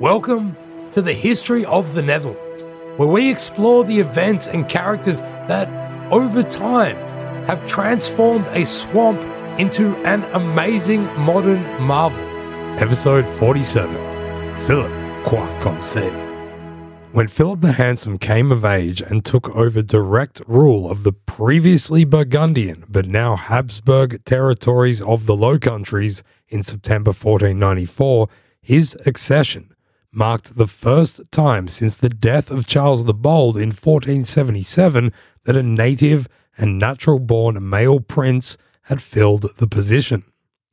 Welcome to the History of the Netherlands, where we explore the events and characters that, over time, have transformed a swamp into an amazing modern marvel. Episode 47 Philip Croit Conseil. When Philip the Handsome came of age and took over direct rule of the previously Burgundian but now Habsburg territories of the Low Countries in September 1494, his accession marked the first time since the death of Charles the Bold in 1477 that a native and natural born male prince had filled the position.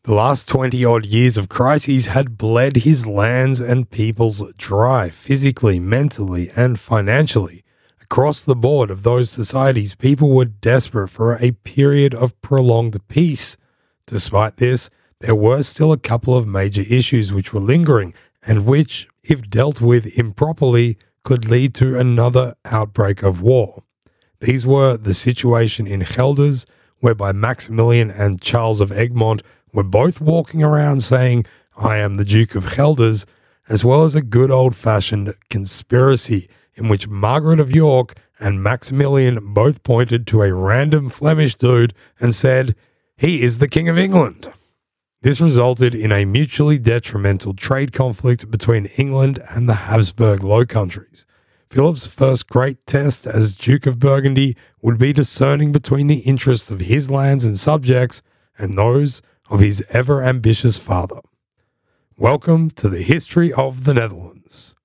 The last 20 odd years of crises had bled his lands and peoples dry, physically, mentally, and financially. Across the board of those societies, people were desperate for a period of prolonged peace. Despite this, there were still a couple of major issues which were lingering and which, if dealt with improperly, could lead to another outbreak of war. These were the situation in Gelders, whereby Maximilian and Charles of Egmont were both walking around saying, I am the Duke of Gelders, as well as a good old fashioned conspiracy in which Margaret of York and Maximilian both pointed to a random Flemish dude and said, He is the King of England. This resulted in a mutually detrimental trade conflict between England and the Habsburg Low Countries. Philip's first great test as Duke of Burgundy would be discerning between the interests of his lands and subjects and those of his ever ambitious father. Welcome to the history of the Netherlands.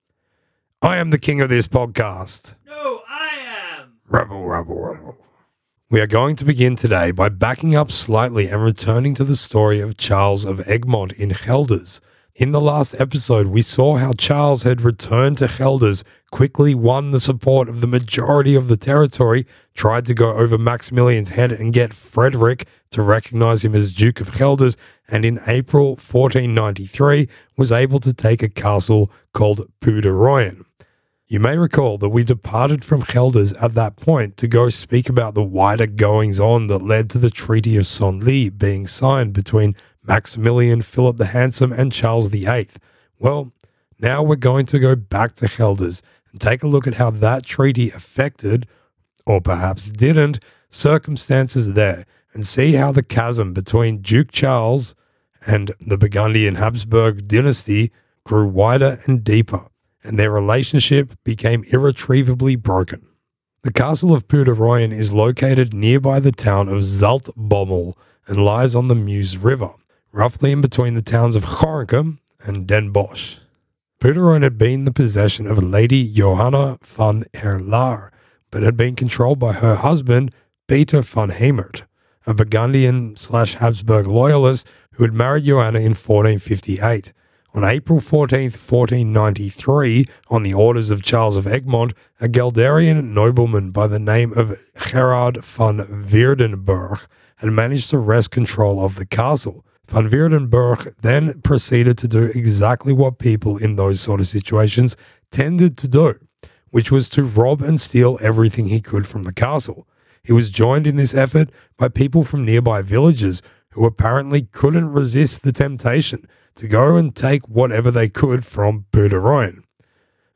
I am the king of this podcast. No, I am. Rebel, rebel, rebel. We are going to begin today by backing up slightly and returning to the story of Charles of Egmont in Gelders. In the last episode, we saw how Charles had returned to Gelders, quickly won the support of the majority of the territory, tried to go over Maximilian's head and get Frederick to recognize him as Duke of Gelders, and in April 1493 was able to take a castle called Puderoyen. You may recall that we departed from Gelders at that point to go speak about the wider goings on that led to the Treaty of Senlis being signed between Maximilian, Philip the Handsome, and Charles VIII. Well, now we're going to go back to Gelders and take a look at how that treaty affected, or perhaps didn't, circumstances there and see how the chasm between Duke Charles and the Burgundian Habsburg dynasty grew wider and deeper and their relationship became irretrievably broken. The castle of Puderoyen is located nearby the town of Zaltbommel and lies on the Meuse River, roughly in between the towns of Gorinchem and Den Bosch. Puderoyen had been the possession of Lady Johanna van Herlaer, but had been controlled by her husband, Peter van Hemert, a Burgundian slash Habsburg loyalist who had married Johanna in 1458 on April 14, 1493, on the orders of Charles of Egmont, a Gelderian nobleman by the name of Gerard van Weerdenburg had managed to wrest control of the castle. Van Weerdenburg then proceeded to do exactly what people in those sort of situations tended to do, which was to rob and steal everything he could from the castle. He was joined in this effort by people from nearby villages who apparently couldn't resist the temptation to go and take whatever they could from Puderoyen.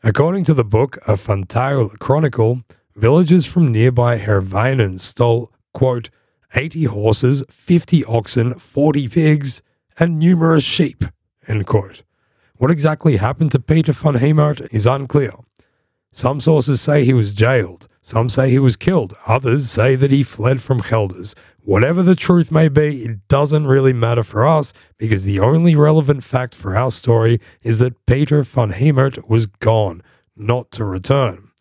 According to the book A Fantail Chronicle, villagers from nearby Herwijnen stole, quote, 80 horses, 50 oxen, 40 pigs, and numerous sheep. End quote. What exactly happened to Peter von Hemert is unclear. Some sources say he was jailed, some say he was killed, others say that he fled from Gelders. Whatever the truth may be, it doesn't really matter for us because the only relevant fact for our story is that Peter von Hemert was gone, not to return.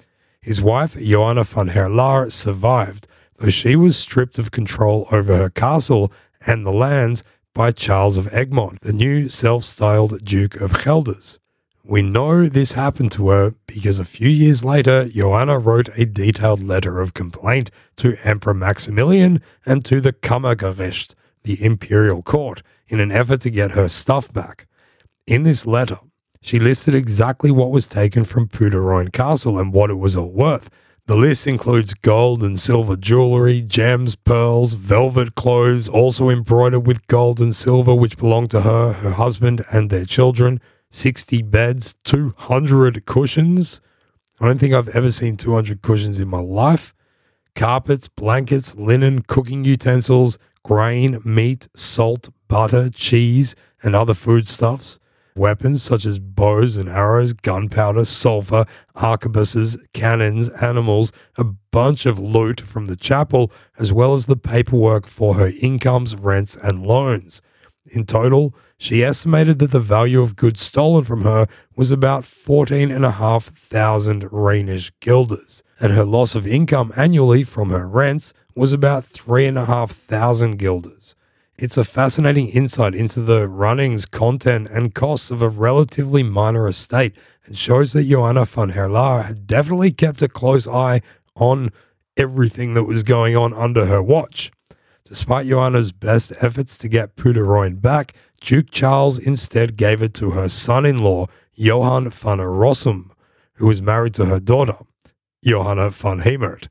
His wife, Johanna von Herlaer, survived, though she was stripped of control over her castle and the lands by Charles of Egmont, the new self styled Duke of Gelders. We know this happened to her because a few years later, Joanna wrote a detailed letter of complaint to Emperor Maximilian and to the Kammergericht, the imperial court, in an effort to get her stuff back. In this letter, she listed exactly what was taken from Puderoyen Castle and what it was all worth. The list includes gold and silver jewelry, gems, pearls, velvet clothes, also embroidered with gold and silver, which belonged to her, her husband, and their children 60 beds, 200 cushions. I don't think I've ever seen 200 cushions in my life. Carpets, blankets, linen, cooking utensils, grain, meat, salt, butter, cheese, and other foodstuffs. Weapons such as bows and arrows, gunpowder, sulfur, arquebuses, cannons, animals, a bunch of loot from the chapel, as well as the paperwork for her incomes, rents, and loans. In total, she estimated that the value of goods stolen from her was about 14,500 Rhenish guilders, and her loss of income annually from her rents was about 3,500 guilders. It's a fascinating insight into the runnings, content, and costs of a relatively minor estate and shows that Johanna von Herlaer had definitely kept a close eye on everything that was going on under her watch. Despite Johanna's best efforts to get Puderoyen back, Duke Charles instead gave it to her son in law, Johann van Rossum, who was married to her daughter, Johanna von Hemert.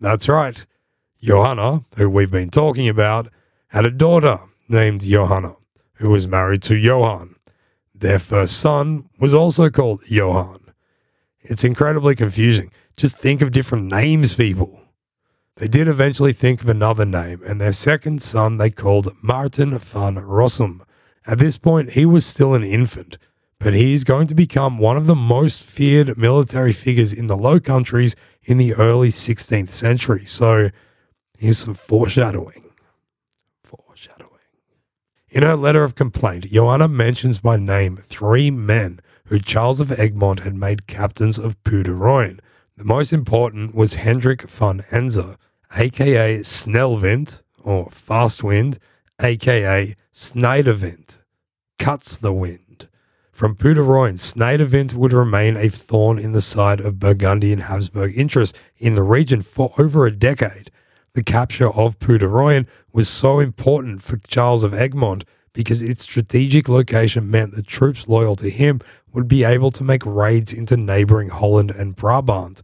That's right, Johanna, who we've been talking about, had a daughter named Johanna, who was married to Johann. Their first son was also called Johann. It's incredibly confusing. Just think of different names, people. They did eventually think of another name, and their second son they called Martin van Rossum, at this point, he was still an infant, but he is going to become one of the most feared military figures in the Low Countries in the early 16th century. So here's some foreshadowing. Foreshadowing. In her letter of complaint, Joanna mentions by name three men who Charles of Egmont had made captains of Puderoyen. The most important was Hendrik von Enzer, aka Snellwind or Fast Wind, aka Schneiderwind, cuts the wind. From Puderoyen, Schneiderwind would remain a thorn in the side of Burgundian Habsburg interests in the region for over a decade. The capture of Puderoyen was so important for Charles of Egmont because its strategic location meant that troops loyal to him would be able to make raids into neighboring Holland and Brabant.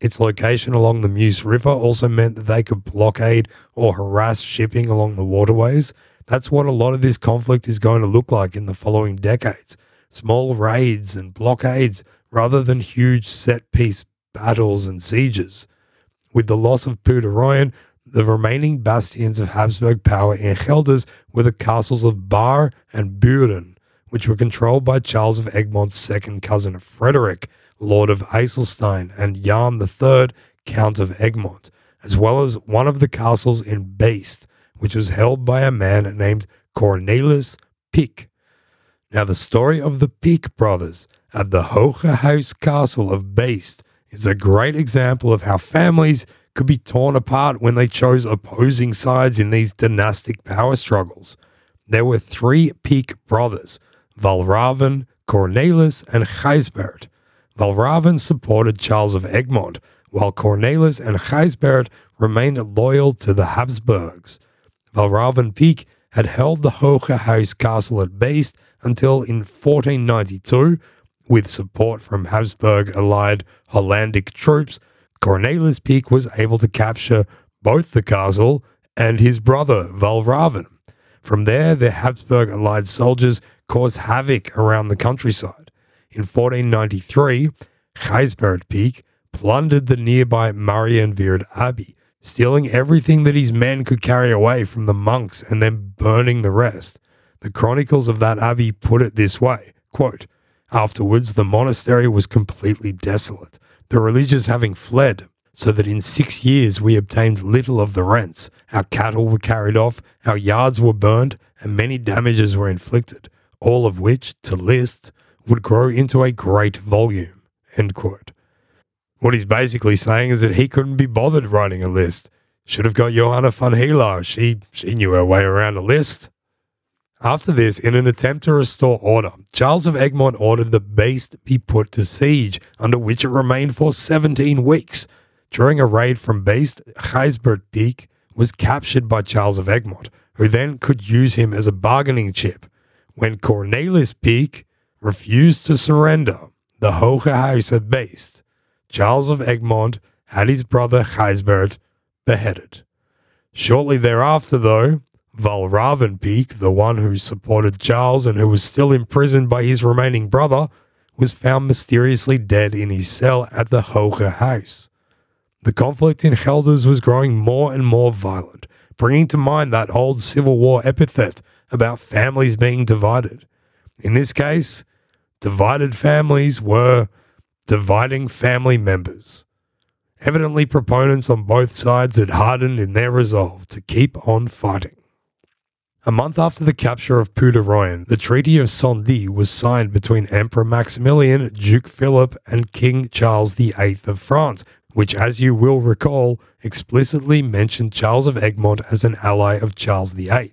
Its location along the Meuse River also meant that they could blockade or harass shipping along the waterways. That's what a lot of this conflict is going to look like in the following decades small raids and blockades rather than huge set piece battles and sieges. With the loss of Puderoyen, the remaining bastions of Habsburg power in Gelders were the castles of Bar and Buren, which were controlled by Charles of Egmont's second cousin Frederick, Lord of IJsselstein, and Jan III, Count of Egmont, as well as one of the castles in Beest, which was held by a man named Cornelis Pieck. Now, the story of the Pieck brothers at the Hoge Huis Castle of Beest is a great example of how families could be torn apart when they chose opposing sides in these dynastic power struggles. There were three Pieck brothers Valraven, Cornelis, and Gijsbert, Valraven supported Charles of Egmont, while Cornelis and Gijsbert remained loyal to the Habsburgs. Valraven Pieck had held the Hoge castle at Beest until in 1492, with support from Habsburg allied Hollandic troops, Cornelis Pieck was able to capture both the castle and his brother Valraven. From there, the Habsburg allied soldiers caused havoc around the countryside. In 1493, Gijsbert Pieck plundered the nearby Marienweerd Abbey, stealing everything that his men could carry away from the monks and then burning the rest. The chronicles of that abbey put it this way quote, Afterwards, the monastery was completely desolate, the religious having fled, so that in six years we obtained little of the rents. Our cattle were carried off, our yards were burned, and many damages were inflicted, all of which, to list, would grow into a great volume. End quote. What he's basically saying is that he couldn't be bothered writing a list. Should have got Johanna van Herlaer. She, she knew her way around a list. After this, in an attempt to restore order, Charles of Egmont ordered the Beest be put to siege, under which it remained for 17 weeks. During a raid from Beest, Gijsbert Pieck was captured by Charles of Egmont, who then could use him as a bargaining chip. When Cornelis Pieck refused to surrender the Hoge House at Beest, Charles of Egmont had his brother Gijsbert beheaded. Shortly thereafter, though, Valraven Pieck, the one who supported Charles and who was still imprisoned by his remaining brother, was found mysteriously dead in his cell at the Hoge House. The conflict in Gelders was growing more and more violent, bringing to mind that old Civil War epithet about families being divided. In this case, divided families were dividing family members. Evidently, proponents on both sides had hardened in their resolve to keep on fighting. A month after the capture of Puderoyen, the Treaty of Senlis was signed between Emperor Maximilian, Duke Philip, and King Charles VIII of France, which, as you will recall, explicitly mentioned Charles of Egmont as an ally of Charles VIII.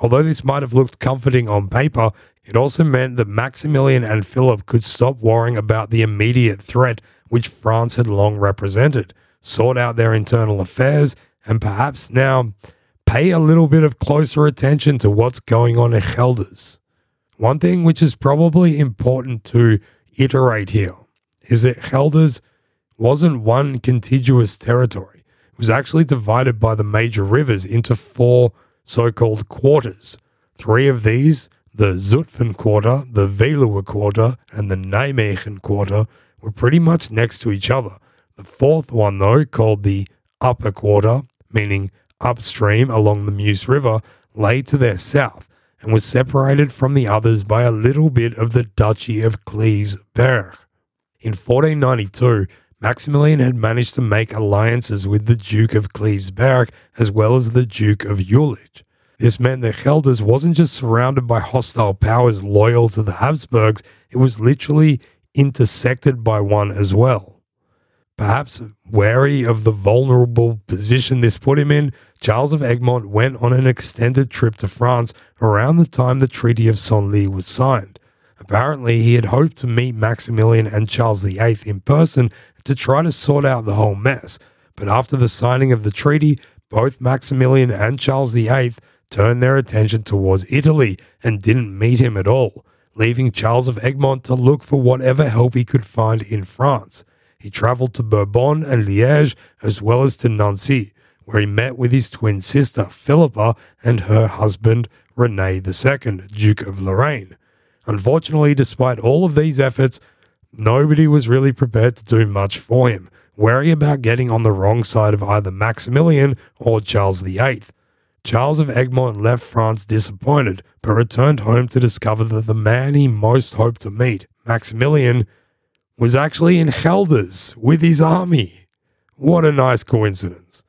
Although this might have looked comforting on paper, it also meant that Maximilian and Philip could stop worrying about the immediate threat which France had long represented, sort out their internal affairs, and perhaps now pay a little bit of closer attention to what's going on in Gelders. One thing which is probably important to iterate here is that Gelders wasn't one contiguous territory. It was actually divided by the major rivers into four so called quarters. Three of these the Zutphen quarter, the Veluwe quarter, and the Nijmegen quarter were pretty much next to each other. The fourth one, though, called the Upper quarter, meaning upstream along the Meuse River, lay to their south and was separated from the others by a little bit of the Duchy of Cleves Berg. In 1492, Maximilian had managed to make alliances with the Duke of Cleves Berg as well as the Duke of Jülich. This meant that Gelders wasn't just surrounded by hostile powers loyal to the Habsburgs, it was literally intersected by one as well. Perhaps wary of the vulnerable position this put him in, Charles of Egmont went on an extended trip to France around the time the Treaty of Senlis was signed. Apparently, he had hoped to meet Maximilian and Charles VIII in person to try to sort out the whole mess. But after the signing of the treaty, both Maximilian and Charles VIII turned their attention towards Italy and didn't meet him at all, leaving Charles of Egmont to look for whatever help he could find in France. He travelled to Bourbon and Liège as well as to Nancy, where he met with his twin sister Philippa and her husband Rene II, Duke of Lorraine. Unfortunately, despite all of these efforts, nobody was really prepared to do much for him, wary about getting on the wrong side of either Maximilian or Charles VIII. Charles of Egmont left France disappointed, but returned home to discover that the man he most hoped to meet, Maximilian, was actually in Gelders with his army. What a nice coincidence.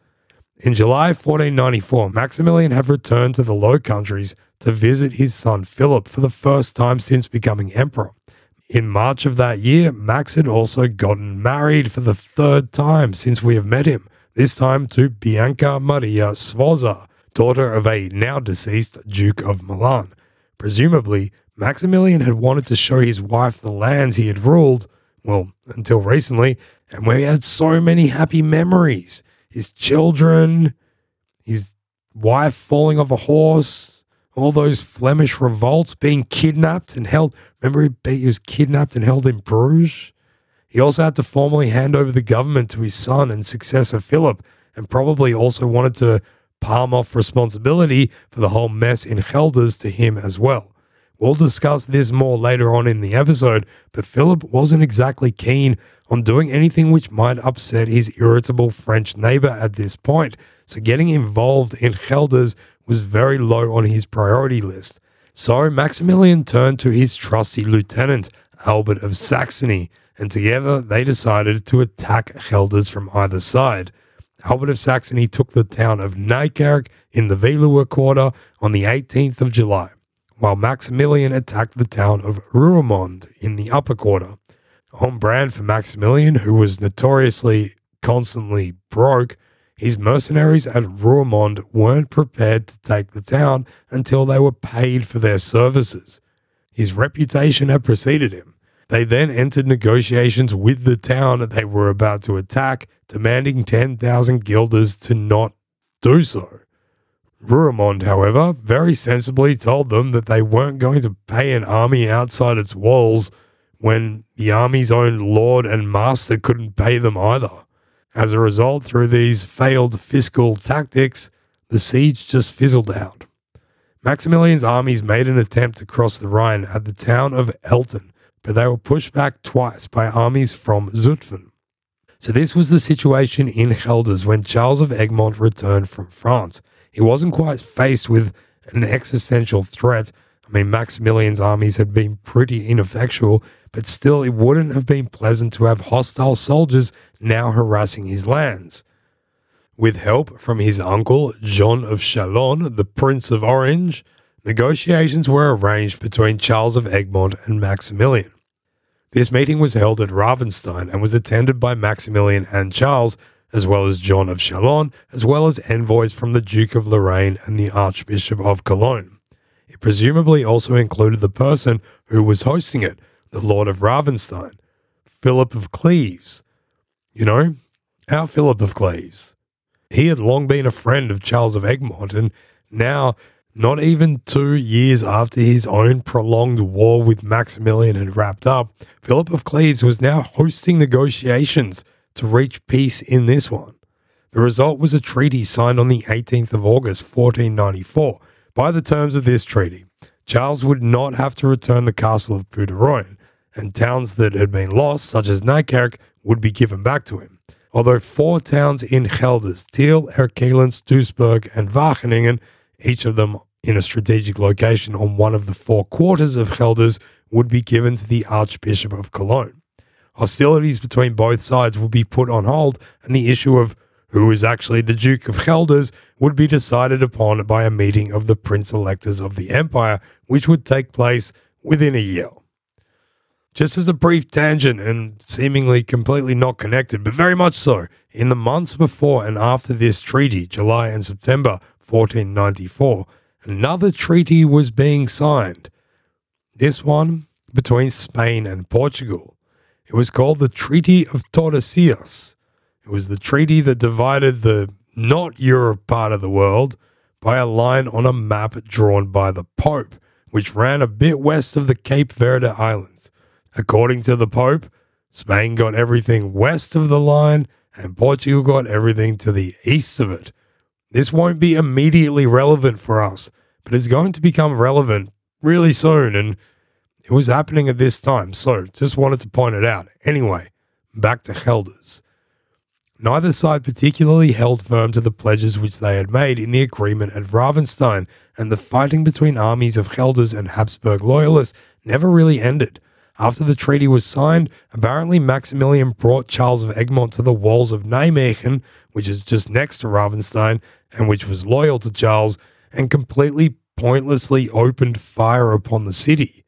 In July 1494, Maximilian had returned to the Low Countries to visit his son Philip for the first time since becoming emperor. In March of that year, Max had also gotten married for the third time since we have met him, this time to Bianca Maria Sforza, daughter of a now deceased Duke of Milan. Presumably, Maximilian had wanted to show his wife the lands he had ruled, well, until recently, and where he had so many happy memories. His children, his wife falling off a horse, all those Flemish revolts, being kidnapped and held. Remember, he was kidnapped and held in Bruges? He also had to formally hand over the government to his son and successor Philip, and probably also wanted to palm off responsibility for the whole mess in Gelders to him as well. We'll discuss this more later on in the episode, but Philip wasn't exactly keen on doing anything which might upset his irritable French neighbor at this point, so getting involved in Gelders was very low on his priority list. So Maximilian turned to his trusty lieutenant, Albert of Saxony, and together they decided to attack Gelders from either side. Albert of Saxony took the town of Nijkerk in the Veluwe quarter on the 18th of July, while Maximilian attacked the town of Roermond in the upper quarter. On brand for Maximilian, who was notoriously constantly broke, his mercenaries at Roermond weren't prepared to take the town until they were paid for their services. His reputation had preceded him. They then entered negotiations with the town that they were about to attack, demanding 10,000 guilders to not do so. Roermond, however, very sensibly told them that they weren't going to pay an army outside its walls when the army's own lord and master couldn't pay them either. As a result, through these failed fiscal tactics, the siege just fizzled out. Maximilian's armies made an attempt to cross the Rhine at the town of Elten, but they were pushed back twice by armies from Zutphen. So this was the situation in Gelders when Charles of Egmont returned from France. He wasn't quite faced with an existential threat. I mean, Maximilian's armies had been pretty ineffectual, but still, it wouldn't have been pleasant to have hostile soldiers now harassing his lands. With help from his uncle, John of Chalon, the Prince of Orange, negotiations were arranged between Charles of Egmont and Maximilian. This meeting was held at Ravenstein and was attended by Maximilian and Charles, as well as John of Chalon, as well as envoys from the Duke of Lorraine and the Archbishop of Cologne. It presumably also included the person who was hosting it, the Lord of Ravenstein, Philip of Cleves. You know, our Philip of Cleves. He had long been a friend of Charles of Egmont, and now not even two years after his own prolonged war with Maximilian had wrapped up, Philip of Cleves was now hosting negotiations to reach peace in this one. The result was a treaty signed on the 18th of August 1494. By the terms of this treaty, Charles would not have to return the castle of Puderoyen, and towns that had been lost, such as Nijkerk, would be given back to him. Although four towns in Gelders, Tiel, Erkelens, Doesburg, and Wageningen, each of them in a strategic location on one of the four quarters of Gelders, would be given to the Archbishop of Cologne. Hostilities between both sides would be put on hold, and the issue of who is actually the Duke of Gelders would be decided upon by a meeting of the Prince Electors of the Empire, which would take place within a year. Just as a brief tangent and seemingly completely not connected, but very much so, in the months before and after this treaty, July and September 1494, another treaty was being signed. This one between Spain and Portugal. It was called the Treaty of Tordesillas. It was the treaty that divided the not Europe part of the world by a line on a map drawn by the Pope, which ran a bit west of the Cape Verde Islands. According to the Pope, Spain got everything west of the line and Portugal got everything to the east of it. This won't be immediately relevant for us, but it's going to become relevant really soon, and it was happening at this time, so just wanted to point it out. Anyway, back to Gelders. Neither side particularly held firm to the pledges which they had made in the agreement at Ravenstein, and the fighting between armies of Gelders and Habsburg loyalists never really ended. After the treaty was signed, apparently Maximilian brought Charles of Egmont to the walls of Nijmegen, which is just next to Ravenstein, and which was loyal to Charles, and completely pointlessly opened fire upon the city.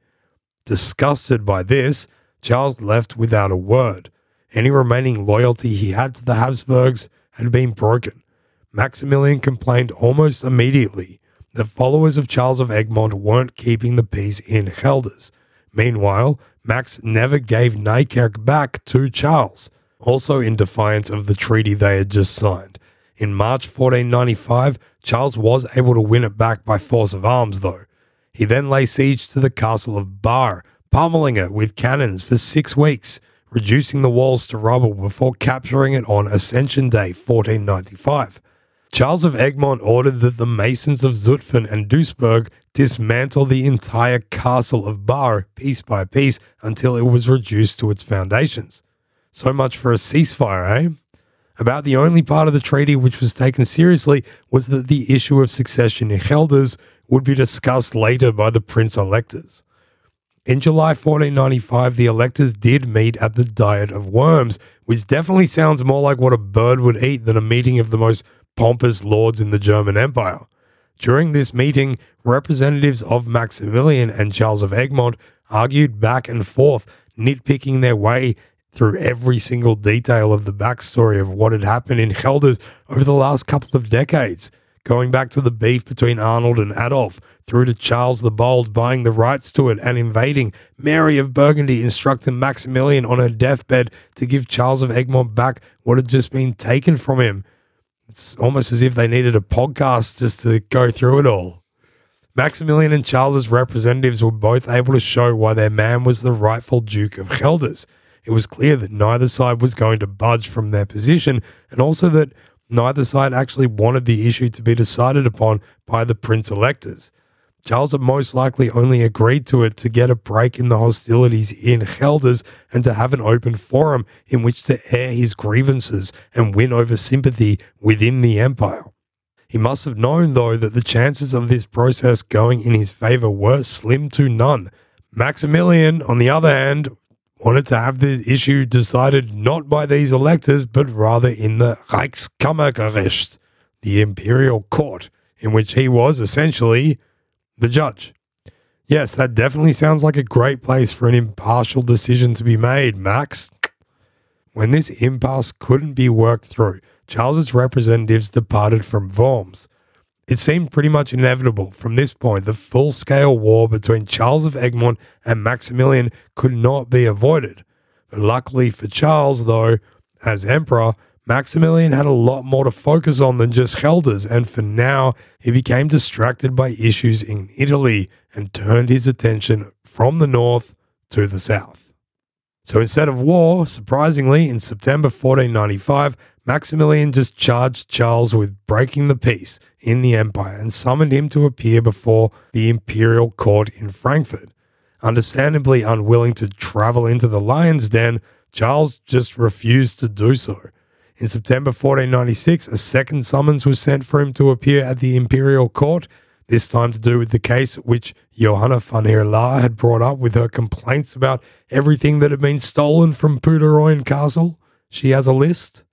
Disgusted by this, Charles left without a word. Any remaining loyalty he had to the Habsburgs had been broken. Maximilian complained almost immediately that followers of Charles of Egmont weren't keeping the peace in Gelders. Meanwhile, Max never gave Nijkerk back to Charles, also in defiance of the treaty they had just signed. In March 1495, Charles was able to win it back by force of arms, though. He then lay siege to the castle of Bar, pummeling it with cannons for six weeks, reducing the walls to rubble before capturing it on Ascension Day 1495. Charles of Egmont ordered that the masons of Zutphen and Doesburg dismantle the entire castle of Bar piece by piece until it was reduced to its foundations. So much for a ceasefire, eh? About the only part of the treaty which was taken seriously was that the issue of succession in Gelders would be discussed later by the prince electors. In July 1495, the electors did meet at the Diet of Worms, which definitely sounds more like what a bird would eat than a meeting of the most pompous lords in the German Empire. During this meeting, representatives of Maximilian and Charles of Egmont argued back and forth, nitpicking their way through every single detail of the backstory of what had happened in Gelders over the last couple of decades, going back to the beef between Arnold and Adolf, through to Charles the Bold buying the rights to it and invading, Mary of Burgundy instructing Maximilian on her deathbed to give Charles of Egmont back what had just been taken from him, it's almost as if they needed a podcast just to go through it all. Maximilian and Charles's representatives were both able to show why their man was the rightful Duke of Gelders. It was clear that neither side was going to budge from their position, and also that neither side actually wanted the issue to be decided upon by the prince electors. Charles had most likely only agreed to it to get a break in the hostilities in Gelders and to have an open forum in which to air his grievances and win over sympathy within the empire. He must have known, though, that the chances of this process going in his favour were slim to none. Maximilian, on the other hand, wanted to have the issue decided not by these electors, but rather in the Reichskammergericht, the imperial court, in which he was essentially the judge. Yes, that definitely sounds like a great place for an impartial decision to be made, Max. When this impasse couldn't be worked through, Charles's representatives departed from Worms. It seemed pretty much inevitable from this point the full scale war between Charles of Egmont and Maximilian could not be avoided. But luckily for Charles, though, as emperor, Maximilian had a lot more to focus on than just Gelders, and for now, he became distracted by issues in Italy and turned his attention from the north to the south. So instead of war, surprisingly, in September 1495, Maximilian just charged Charles with breaking the peace in the empire and summoned him to appear before the imperial court in Frankfurt. Understandably unwilling to travel into the lion's den, Charles just refused to do so. In September 1496, a second summons was sent for him to appear at the imperial court, this time to do with the case which Johanna van Herlaer had brought up with her complaints about everything that had been stolen from Puderoyen Castle. She has a list.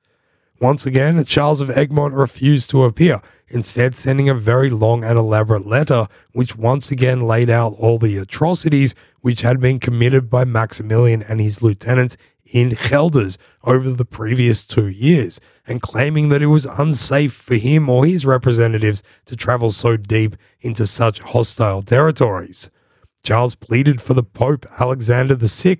Once again, Charles of Egmont refused to appear, instead sending a very long and elaborate letter which once again laid out all the atrocities which had been committed by Maximilian and his lieutenants in Gelders over the previous two years, and claiming that it was unsafe for him or his representatives to travel so deep into such hostile territories. Charles pleaded for the Pope Alexander VI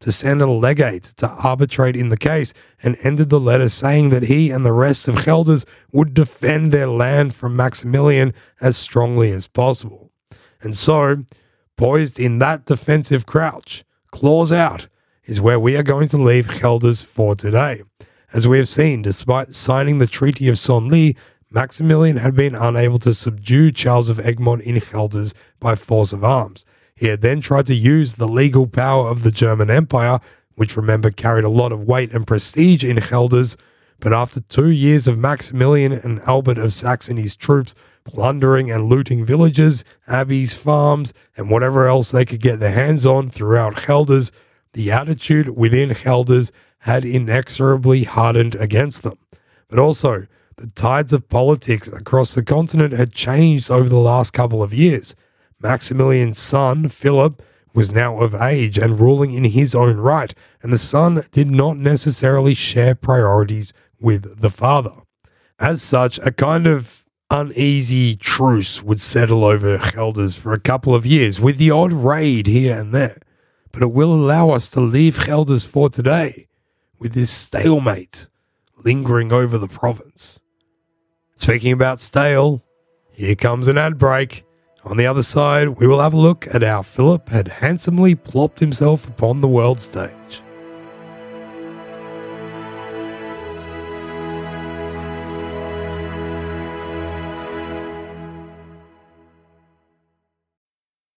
to send a legate to arbitrate in the case and ended the letter saying that he and the rest of Gelders would defend their land from Maximilian as strongly as possible. And so, poised in that defensive crouch, claws out, is where we are going to leave Gelders for today. As we have seen, despite signing the Treaty of Senlis, Maximilian had been unable to subdue Charles of Egmont in Gelders by force of arms. He had then tried to use the legal power of the German Empire, which remember carried a lot of weight and prestige in Gelders, but after two years of Maximilian and Albert of Saxony's troops plundering and looting villages, abbeys, farms, and whatever else they could get their hands on throughout Gelders, the attitude within Gelders had inexorably hardened against them. But also, the tides of politics across the continent had changed over the last couple of years. Maximilian's son, Philip, was now of age and ruling in his own right, and the son did not necessarily share priorities with the father. As such, a kind of uneasy truce would settle over Gelders for a couple of years, with the odd raid here and there but it will allow us to leave Gelders for today with this stalemate lingering over the province. Speaking about stale, here comes an ad break. On the other side, we will have a look at how Philip had handsomely plopped himself upon the world stage.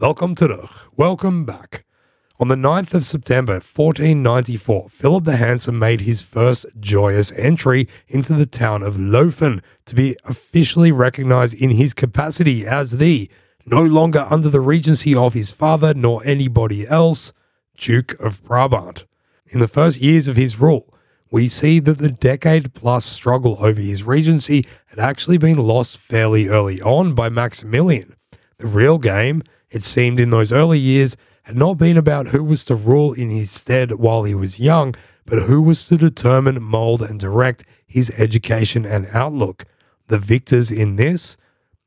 Welcome terug. Welcome back. On the 9th of September 1494, Philip the Handsome made his first joyous entry into the town of Leuven to be officially recognized in his capacity as the, no longer under the regency of his father nor anybody else, Duke of Brabant. In the first years of his rule, we see that the decade plus struggle over his regency had actually been lost fairly early on by Maximilian. The real game, it seemed in those early years, had not been about who was to rule in his stead while he was young, but who was to determine, mold, and direct his education and outlook. The victors in this,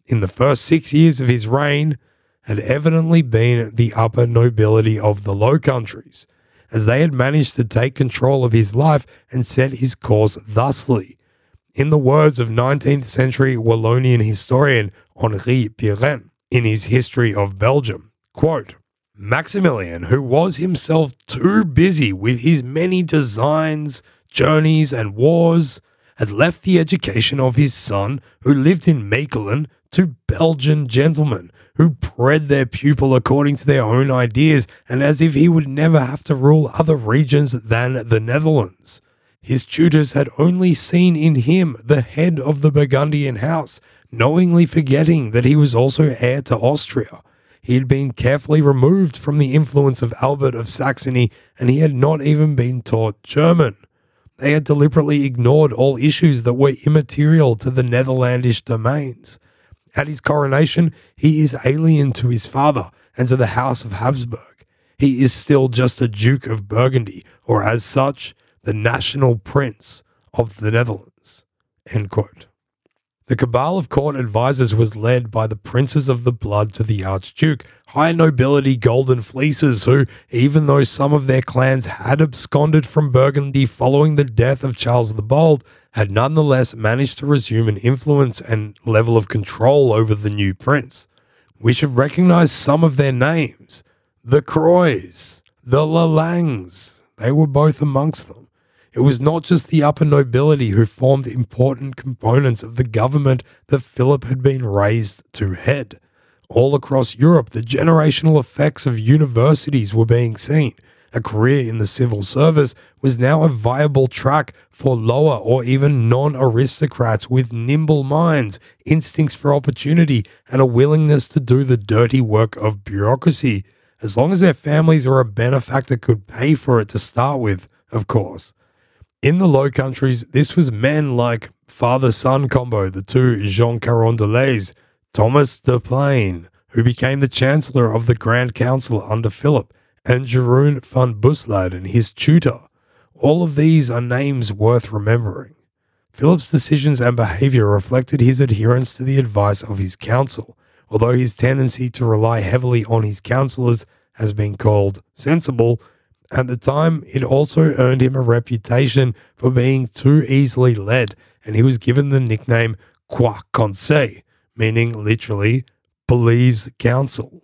in the first six years of his reign, had evidently been the upper nobility of the Low Countries, as they had managed to take control of his life and set his course thusly. In the words of 19th century Wallonian historian Henri Pirenne in his History of Belgium, quote, Maximilian, who was himself too busy with his many designs, journeys, and wars, had left the education of his son, who lived in Mechelen, to Belgian gentlemen who bred their pupil according to their own ideas and as if he would never have to rule other regions than the Netherlands. His tutors had only seen in him the head of the Burgundian house, knowingly forgetting that he was also heir to Austria. He had been carefully removed from the influence of Albert of Saxony, and he had not even been taught German. They had deliberately ignored all issues that were immaterial to the Netherlandish domains. At his coronation, he is alien to his father and to the House of Habsburg. He is still just a Duke of Burgundy, or as such, the national prince of the Netherlands. End quote. The cabal of court advisers was led by the princes of the blood to the Archduke, high nobility golden fleeces who, even though some of their clans had absconded from Burgundy following the death of Charles the Bold, had nonetheless managed to resume an influence and level of control over the new prince. We should recognize some of their names the Croys, the Lalaings, they were both amongst them. It was not just the upper nobility who formed important components of the government that Philip had been raised to head. All across Europe, the generational effects of universities were being seen. A career in the civil service was now a viable track for lower or even non aristocrats with nimble minds, instincts for opportunity, and a willingness to do the dirty work of bureaucracy, as long as their families or a benefactor could pay for it to start with, of course. In the Low Countries, this was men like father son combo, the two Jean Carondelets, Thomas de Plaine, who became the Chancellor of the Grand Council under Philip, and Jeroen van Busleyden, his tutor. All of these are names worth remembering. Philip's decisions and behavior reflected his adherence to the advice of his council, although his tendency to rely heavily on his counselors has been called sensible. At the time, it also earned him a reputation for being too easily led, and he was given the nickname Croit Conseil, meaning literally believes counsel.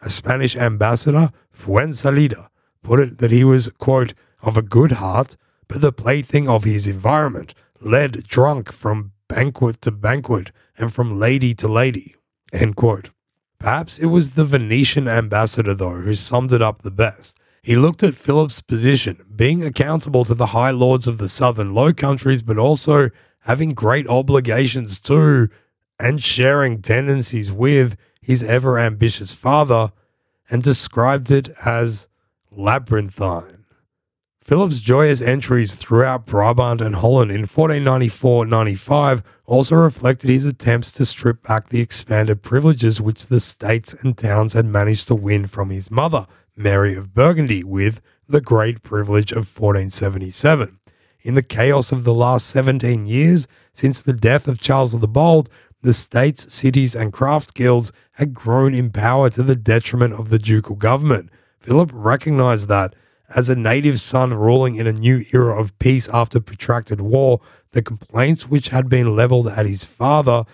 A Spanish ambassador, Fuensalida, put it that he was, quote, of a good heart, but the plaything of his environment, led drunk from banquet to banquet and from lady to lady, end quote. Perhaps it was the Venetian ambassador, though, who summed it up the best. He looked at Philip's position, being accountable to the high lords of the southern Low Countries, but also having great obligations to and sharing tendencies with his ever ambitious father and described it as labyrinthine. Philip's joyous entries throughout Brabant and Holland in 1494 95 also reflected his attempts to strip back the expanded privileges which the states and towns had managed to win from his mother, Mary of Burgundy, with the Great Privilege of 1477. In the chaos of the last 17 years, since the death of Charles the Bold, the states, cities, and craft guilds had grown in power to the detriment of the ducal government. Philip recognized that, as a native son ruling in a new era of peace after protracted war, the complaints which had been leveled at his father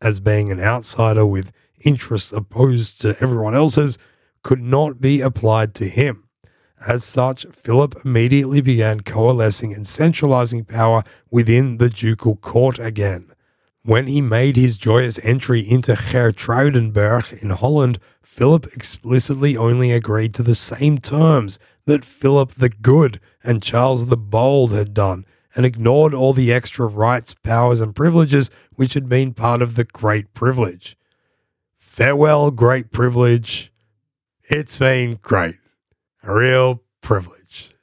as being an outsider with interests opposed to everyone else's could not be applied to him. As such, Philip immediately began coalescing and centralizing power within the ducal court again. When he made his joyous entry into Geertruidenberg in Holland, Philip explicitly only agreed to the same terms that Philip the Good and Charles the Bold had done, and ignored all the extra rights, powers, and privileges which had been part of the Great Privilege. Farewell, Great Privilege. It's been great a real privilege.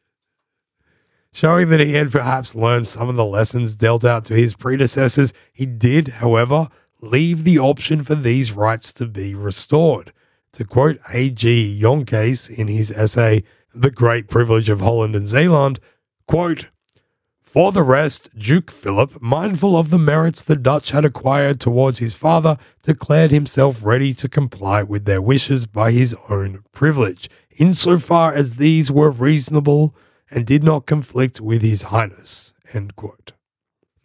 Showing that he had perhaps learned some of the lessons dealt out to his predecessors, he did, however, leave the option for these rights to be restored. To quote A.G. Jongkees in his essay, The Great Privilege of Holland and Zeeland, quote, for the rest, Duke Philip, mindful of the merits the Dutch had acquired towards his father, declared himself ready to comply with their wishes by his own privilege, insofar as these were reasonable and did not conflict with his highness.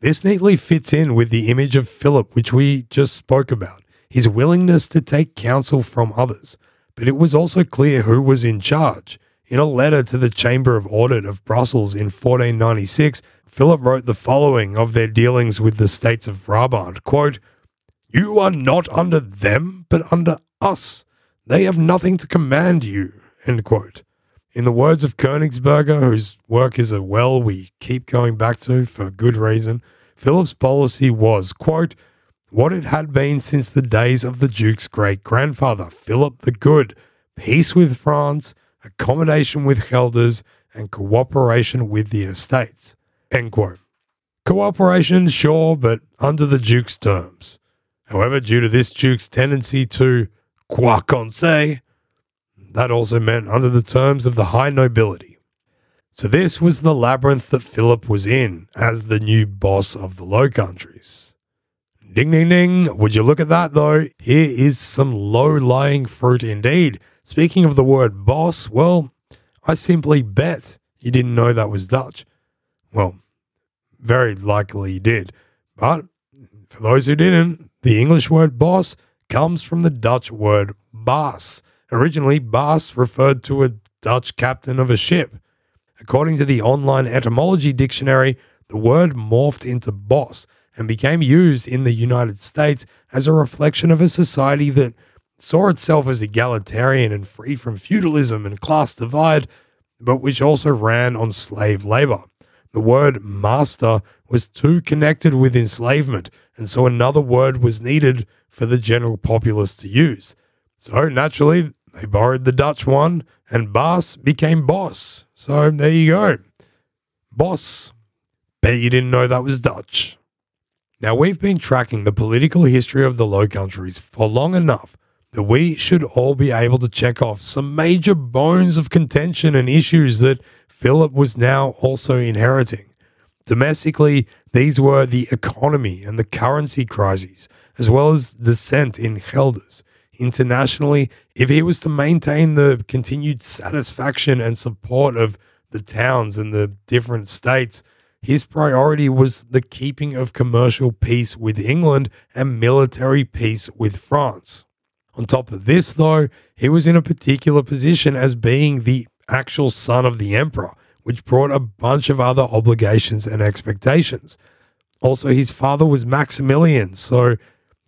This neatly fits in with the image of Philip which we just spoke about, his willingness to take counsel from others. But it was also clear who was in charge. In a letter to the Chamber of Audit of Brussels in 1496, Philip wrote the following of their dealings with the states of Brabant quote, You are not under them, but under us. They have nothing to command you. End quote. In the words of Koenigsberger, whose work is a well we keep going back to for good reason, Philip's policy was, quote, what it had been since the days of the Duke's great grandfather, Philip the Good peace with France, accommodation with Gelders, and cooperation with the estates. End quote. Cooperation, sure, but under the Duke's terms. However, due to this Duke's tendency to Croit Conseil, that also meant under the terms of the high nobility. So this was the labyrinth that Philip was in as the new boss of the Low Countries. Ding ding ding, would you look at that though? Here is some low lying fruit indeed. Speaking of the word boss, well, I simply bet you didn't know that was Dutch. Well, very likely did. But for those who didn't, the English word boss comes from the Dutch word baas, Originally, Baas referred to a Dutch captain of a ship. According to the online etymology dictionary, the word morphed into boss and became used in the United States as a reflection of a society that saw itself as egalitarian and free from feudalism and class divide, but which also ran on slave labor. The word master was too connected with enslavement, and so another word was needed for the general populace to use. So naturally, they borrowed the Dutch one, and Baas became boss. So there you go. Boss. Bet you didn't know that was Dutch. Now, we've been tracking the political history of the Low Countries for long enough that we should all be able to check off some major bones of contention and issues that Philip was now also inheriting. Domestically, these were the economy and the currency crises, as well as dissent in Gelders internationally, if he was to maintain the continued satisfaction and support of the towns and the different states, his priority was the keeping of commercial peace with England and military peace with France. On top of this, though, he was in a particular position as being the actual son of the emperor, which brought a bunch of other obligations and expectations. Also, his father was Maximilian, so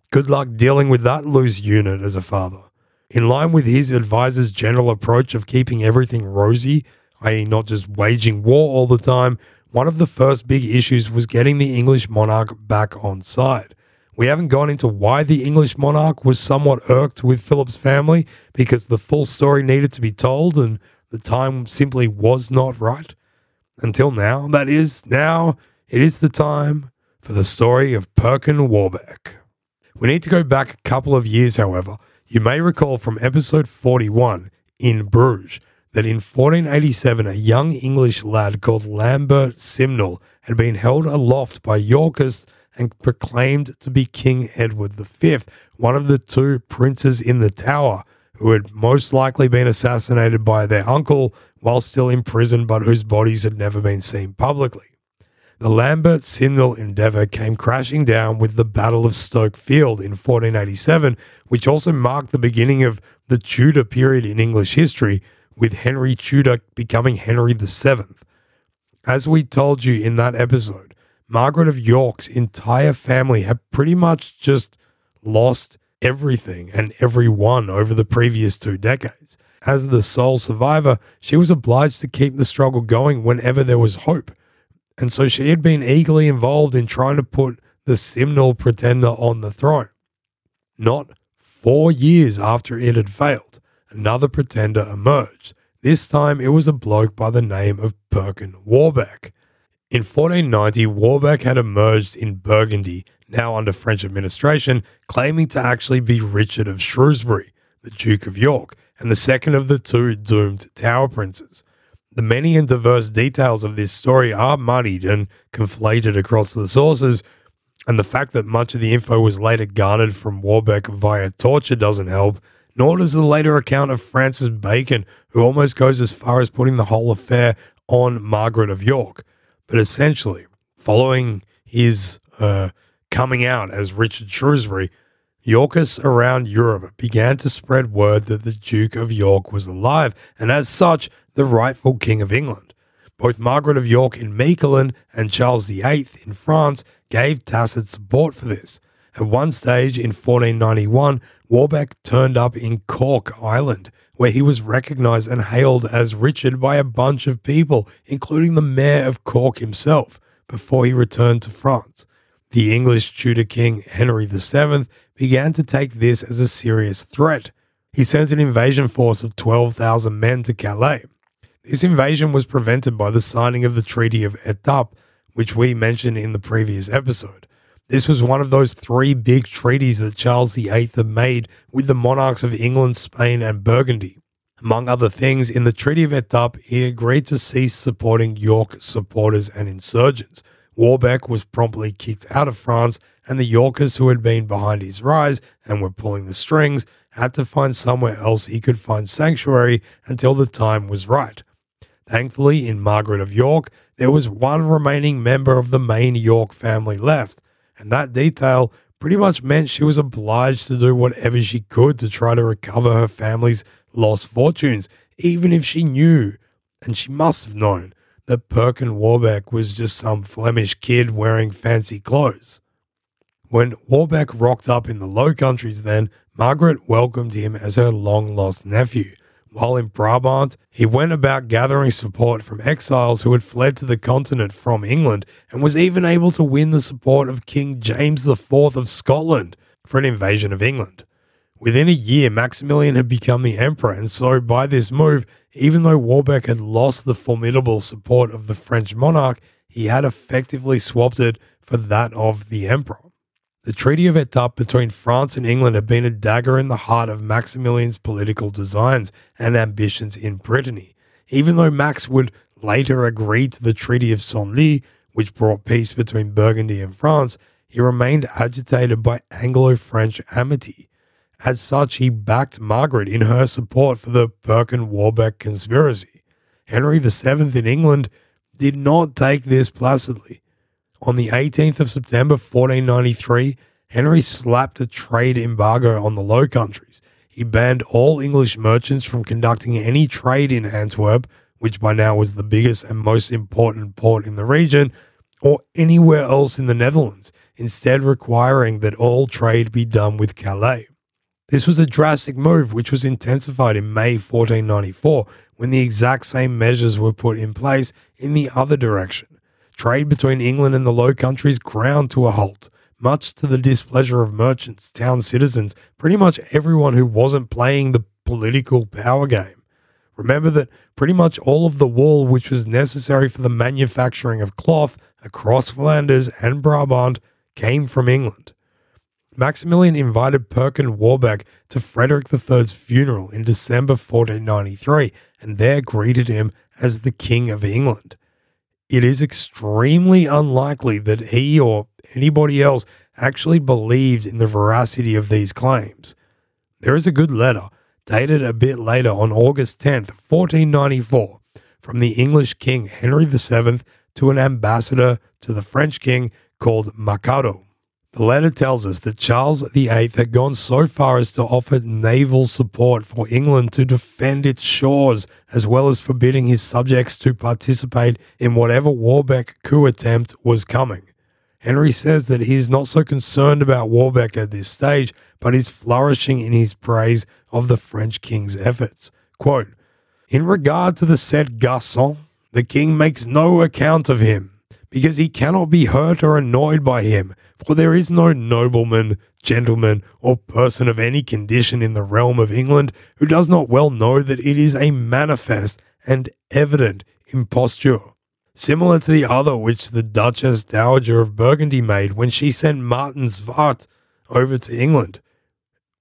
Good luck dealing with that loose unit as a father. In line with his advisor's general approach of keeping everything rosy, i.e., not just waging war all the time, one of the first big issues was getting the English monarch back on side. We haven't gone into why the English monarch was somewhat irked with Philip's family because the full story needed to be told and the time simply was not right. Until now, that is, now it is the time for the story of Perkin Warbeck. We need to go back a couple of years, however. You may recall from episode 41 in Bruges that in 1487 a young English lad called Lambert Simnel had been held aloft by Yorkists and proclaimed to be King Edward V, one of the two princes in the Tower, who had most likely been assassinated by their uncle while still in prison, but whose bodies had never been seen publicly. The Lambert Simnel endeavour came crashing down with the Battle of Stoke Field in 1487, which also marked the beginning of the Tudor period in English history, with Henry Tudor becoming Henry VII. As we told you in that episode, Margaret of York's entire family had pretty much just lost everything and everyone over the previous two decades. As the sole survivor, she was obliged to keep the struggle going whenever there was hope. And so she had been eagerly involved in trying to put the Simnel pretender on the throne. Not four years after it had failed, another pretender emerged. This time it was a bloke by the name of Perkin Warbeck. In 1490, Warbeck had emerged in Burgundy, now under French administration, claiming to actually be Richard of Shrewsbury, the Duke of York, and the second of the two doomed Tower Princes. The many and diverse details of this story are muddied and conflated across the sources, and the fact that much of the info was later garnered from Warbeck via torture doesn't help, nor does the later account of Francis Bacon, who almost goes as far as putting the whole affair on Margaret of York. But essentially, following his uh, coming out as Richard Shrewsbury, Yorkists around Europe began to spread word that the Duke of York was alive, and as such, the rightful King of England. Both Margaret of York in Mechelen and Charles VIII in France gave tacit support for this. At one stage in 1491, Warbeck turned up in Cork Island, where he was recognized and hailed as Richard by a bunch of people, including the mayor of Cork himself, before he returned to France. The English Tudor king Henry VII began to take this as a serious threat. He sent an invasion force of 12,000 men to Calais. This invasion was prevented by the signing of the Treaty of Etaples, which we mentioned in the previous episode. This was one of those three big treaties that Charles VIII had made with the monarchs of England, Spain, and Burgundy. Among other things, in the Treaty of Etaples, he agreed to cease supporting York supporters and insurgents. Warbeck was promptly kicked out of France, and the Yorkers who had been behind his rise and were pulling the strings had to find somewhere else he could find sanctuary until the time was right. Thankfully, in Margaret of York, there was one remaining member of the main York family left, and that detail pretty much meant she was obliged to do whatever she could to try to recover her family's lost fortunes, even if she knew, and she must have known, that Perkin Warbeck was just some Flemish kid wearing fancy clothes. When Warbeck rocked up in the Low Countries, then, Margaret welcomed him as her long lost nephew, while in Brabant, he went about gathering support from exiles who had fled to the continent from England and was even able to win the support of King James IV of Scotland for an invasion of England. Within a year, Maximilian had become the emperor, and so by this move, even though Warbeck had lost the formidable support of the French monarch, he had effectively swapped it for that of the emperor. The Treaty of Etaples between France and England had been a dagger in the heart of Maximilian's political designs and ambitions in Brittany, even though Max would later agree to the Treaty of Senlis, which brought peace between Burgundy and France, he remained agitated by Anglo French amity. As such, he backed Margaret in her support for the Perkin Warbeck conspiracy. Henry VII in England did not take this placidly. On the 18th of September 1493, Henry slapped a trade embargo on the Low Countries. He banned all English merchants from conducting any trade in Antwerp, which by now was the biggest and most important port in the region, or anywhere else in the Netherlands, instead requiring that all trade be done with Calais. This was a drastic move which was intensified in May 1494 when the exact same measures were put in place in the other direction. Trade between England and the Low Countries ground to a halt. much to the displeasure of merchants, town citizens, pretty much everyone who wasn't playing the political power game. Remember that pretty much all of the wool which was necessary for the manufacturing of cloth across Flanders and Brabant came from England. Maximilian invited Perkin Warbeck to Frederick III's funeral in December 1493 and there greeted him as the King of England. It is extremely unlikely that he or anybody else actually believed in the veracity of these claims. There is a good letter, dated a bit later on August 10th, 1494, from the English King Henry VII to an ambassador to the French king called Machado. The letter tells us that Charles VIII had gone so far as to offer naval support for England to defend its shores, as well as forbidding his subjects to participate in whatever Warbeck coup attempt was coming. Henry says that he is not so concerned about Warbeck at this stage, but is flourishing in his praise of the French king's efforts. Quote, In regard to the said Garçon, the king makes no account of him because he cannot be hurt or annoyed by him, for there is no nobleman, gentleman, or person of any condition in the realm of England who does not well know that it is a manifest and evident imposture, similar to the other which the Duchess Dowager of Burgundy made when she sent Martin Zwart over to England.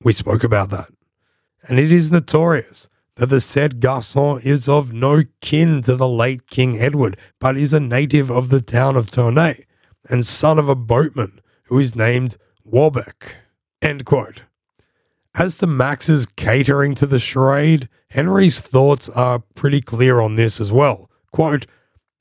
We spoke about that. And it is notorious that the said garçon is of no kin to the late King Edward, but is a native of the town of Tournai, and son of a boatman who is named Warbeck. End quote. As to Max's catering to the charade, Henry's thoughts are pretty clear on this as well. Quote,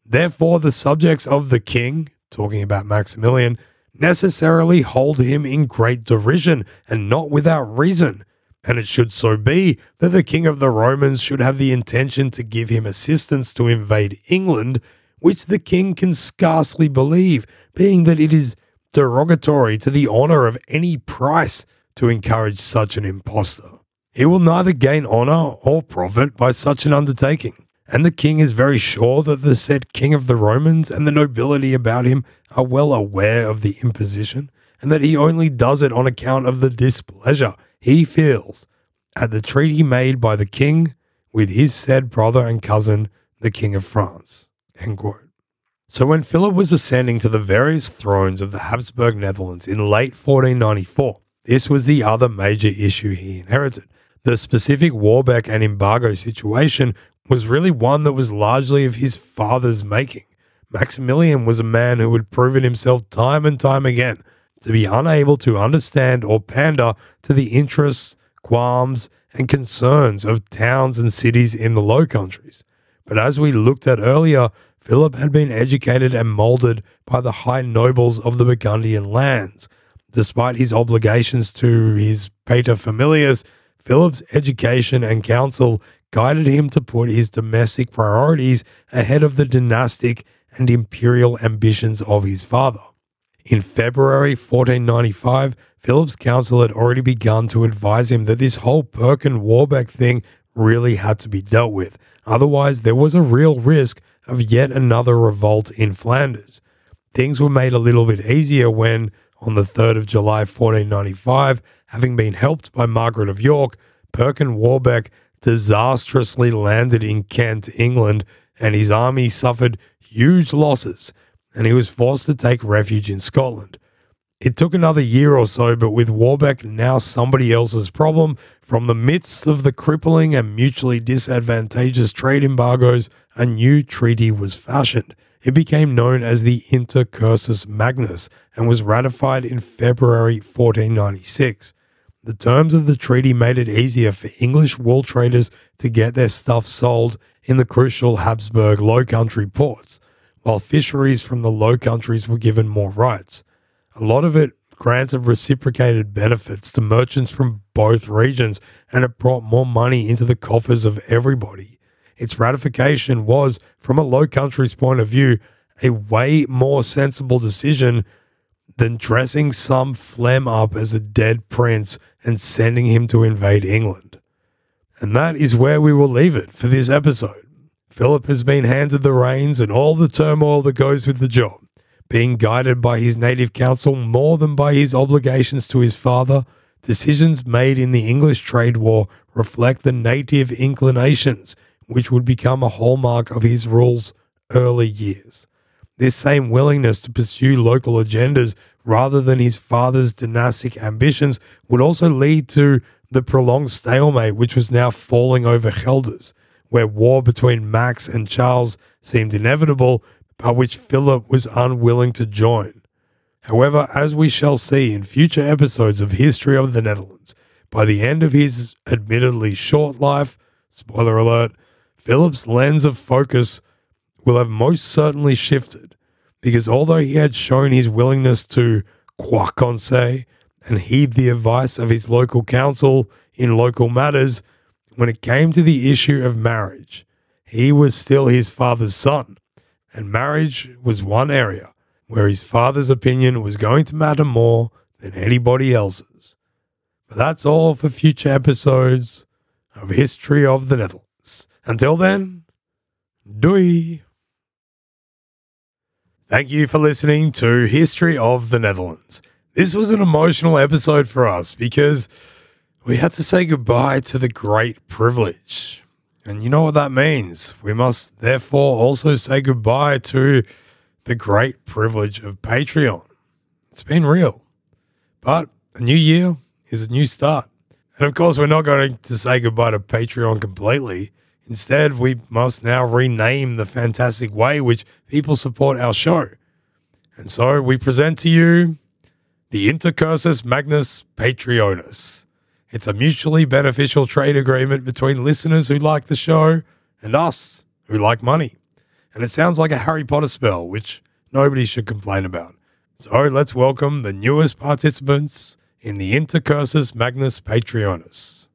Therefore, the subjects of the king, talking about Maximilian, necessarily hold him in great derision, and not without reason and it should so be that the king of the Romans should have the intention to give him assistance to invade England, which the king can scarcely believe, being that it is derogatory to the honour of any price to encourage such an impostor. He will neither gain honour or profit by such an undertaking, and the king is very sure that the said king of the Romans and the nobility about him are well aware of the imposition, and that he only does it on account of the displeasure he feels at the treaty made by the king with his said brother and cousin, the king of France. So when Philip was ascending to the various thrones of the Habsburg Netherlands in late 1494, this was the other major issue he inherited. The specific Warbeck and embargo situation was really one that was largely of his father's making. Maximilian was a man who had proven himself time and time again to be unable to understand or pander to the interests, qualms, and concerns of towns and cities in the Low Countries. But as we looked at earlier, Philip had been educated and moulded by the high nobles of the Burgundian lands. Despite his obligations to his paterfamilias, Philip's education and counsel guided him to put his domestic priorities ahead of the dynastic and imperial ambitions of his father. In February 1495, Philip's council had already begun to advise him that this whole Perkin Warbeck thing really had to be dealt with. Otherwise, there was a real risk of yet another revolt in Flanders. Things were made a little bit easier when, on the 3rd of July 1495, having been helped by Margaret of York, Perkin Warbeck disastrously landed in Kent, England, and his army suffered huge losses and he was forced to take refuge in Scotland. It took another year or so, but with Warbeck now somebody else's problem, from the midst of the crippling and mutually disadvantageous trade embargoes, a new treaty was fashioned. It became known as the Intercursus Magnus and was ratified in February 1496. The terms of the treaty made it easier for English wool traders to get their stuff sold in the crucial Habsburg Low Country ports while fisheries from the Low Countries were given more rights. A lot of it granted reciprocated benefits to merchants from both regions, and it brought more money into the coffers of everybody. Its ratification was, from a Low Countries point of view, a way more sensible decision than dressing some phlegm up as a dead prince and sending him to invade England. And that is where we will leave it for this episode. Philip has been handed the reins and all the turmoil that goes with the job. being guided by his native council more than by his obligations to his father, decisions made in the English trade war reflect the native inclinations which would become a hallmark of his rule's early years. This same willingness to pursue local agendas rather than his father's dynastic ambitions would also lead to the prolonged stalemate which was now falling over Gelders, where war between Max and Charles seemed inevitable, but which Philip was unwilling to join. However, as we shall see in future episodes of History of the Netherlands, by the end of his admittedly short life, spoiler alert, Philip's lens of focus will have most certainly shifted, because although he had shown his willingness to Croit Conseil and heed the advice of his local council in local matters, when it came to the issue of marriage, he was still his father's son, and marriage was one area where his father's opinion was going to matter more than anybody else's. But that's all for future episodes of History of the Netherlands. Until then, doei. Thank you for listening to History of the Netherlands. This was an emotional episode for us because we had to say goodbye to the great privilege. And you know what that means. We must therefore also say goodbye to the great privilege of Patreon. It's been real. But a new year is a new start. And of course, we're not going to say goodbye to Patreon completely. Instead, we must now rename the fantastic way which people support our show. And so we present to you the Intercursus Magnus Patreonus. It's a mutually beneficial trade agreement between listeners who like the show and us who like money. And it sounds like a Harry Potter spell, which nobody should complain about. So let's welcome the newest participants in the Intercursus Magnus Patreonus.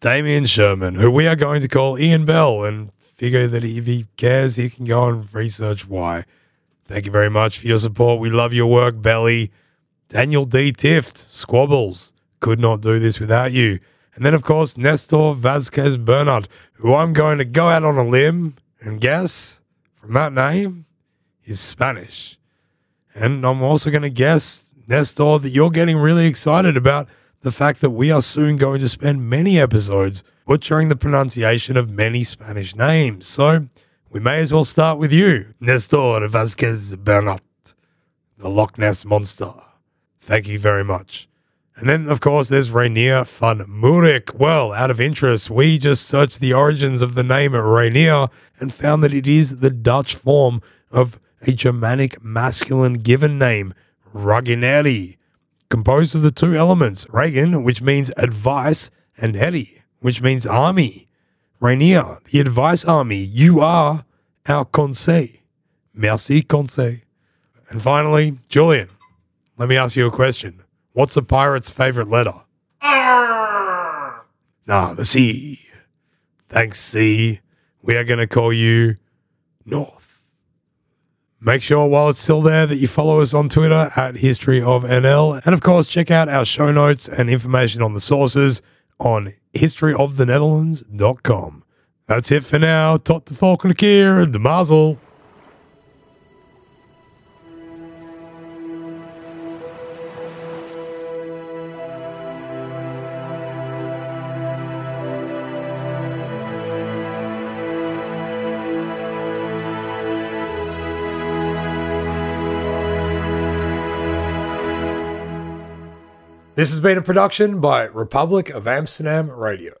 Damien Sherman, who we are going to call Ian Bell, and figure that if he cares, he can go and research why. Thank you very much for your support. We love your work, Belly. Daniel D. Tift, Squabbles. Could not do this without you. And then, of course, Nestor Vasquez Bernard, who I'm going to go out on a limb and guess from that name is Spanish. And I'm also going to guess, Nestor, that you're getting really excited about the fact that we are soon going to spend many episodes butchering the pronunciation of many Spanish names. So we may as well start with you, Nestor Vasquez Bernat, the Loch Ness Monster. Thank you very much. And then, of course, there's Rainier van Murik. Well, out of interest, we just searched the origins of the name Rainier and found that it is the Dutch form of a Germanic masculine given name, Ragineri composed of the two elements, Reagan, which means advice, and Heri, which means army. Rainier, the advice army, you are our conseil. Merci, conseil. And finally, Julian, let me ask you a question. What's a pirate's favorite letter? R. Nah, the C. Thanks, C. We are going to call you North. Make sure while it's still there that you follow us on Twitter at History of NL. And of course, check out our show notes and information on the sources on historyofthenetherlands.com. That's it for now. Tot de volgende keer. De mazel. This has been a production by Republic of Amsterdam Radio.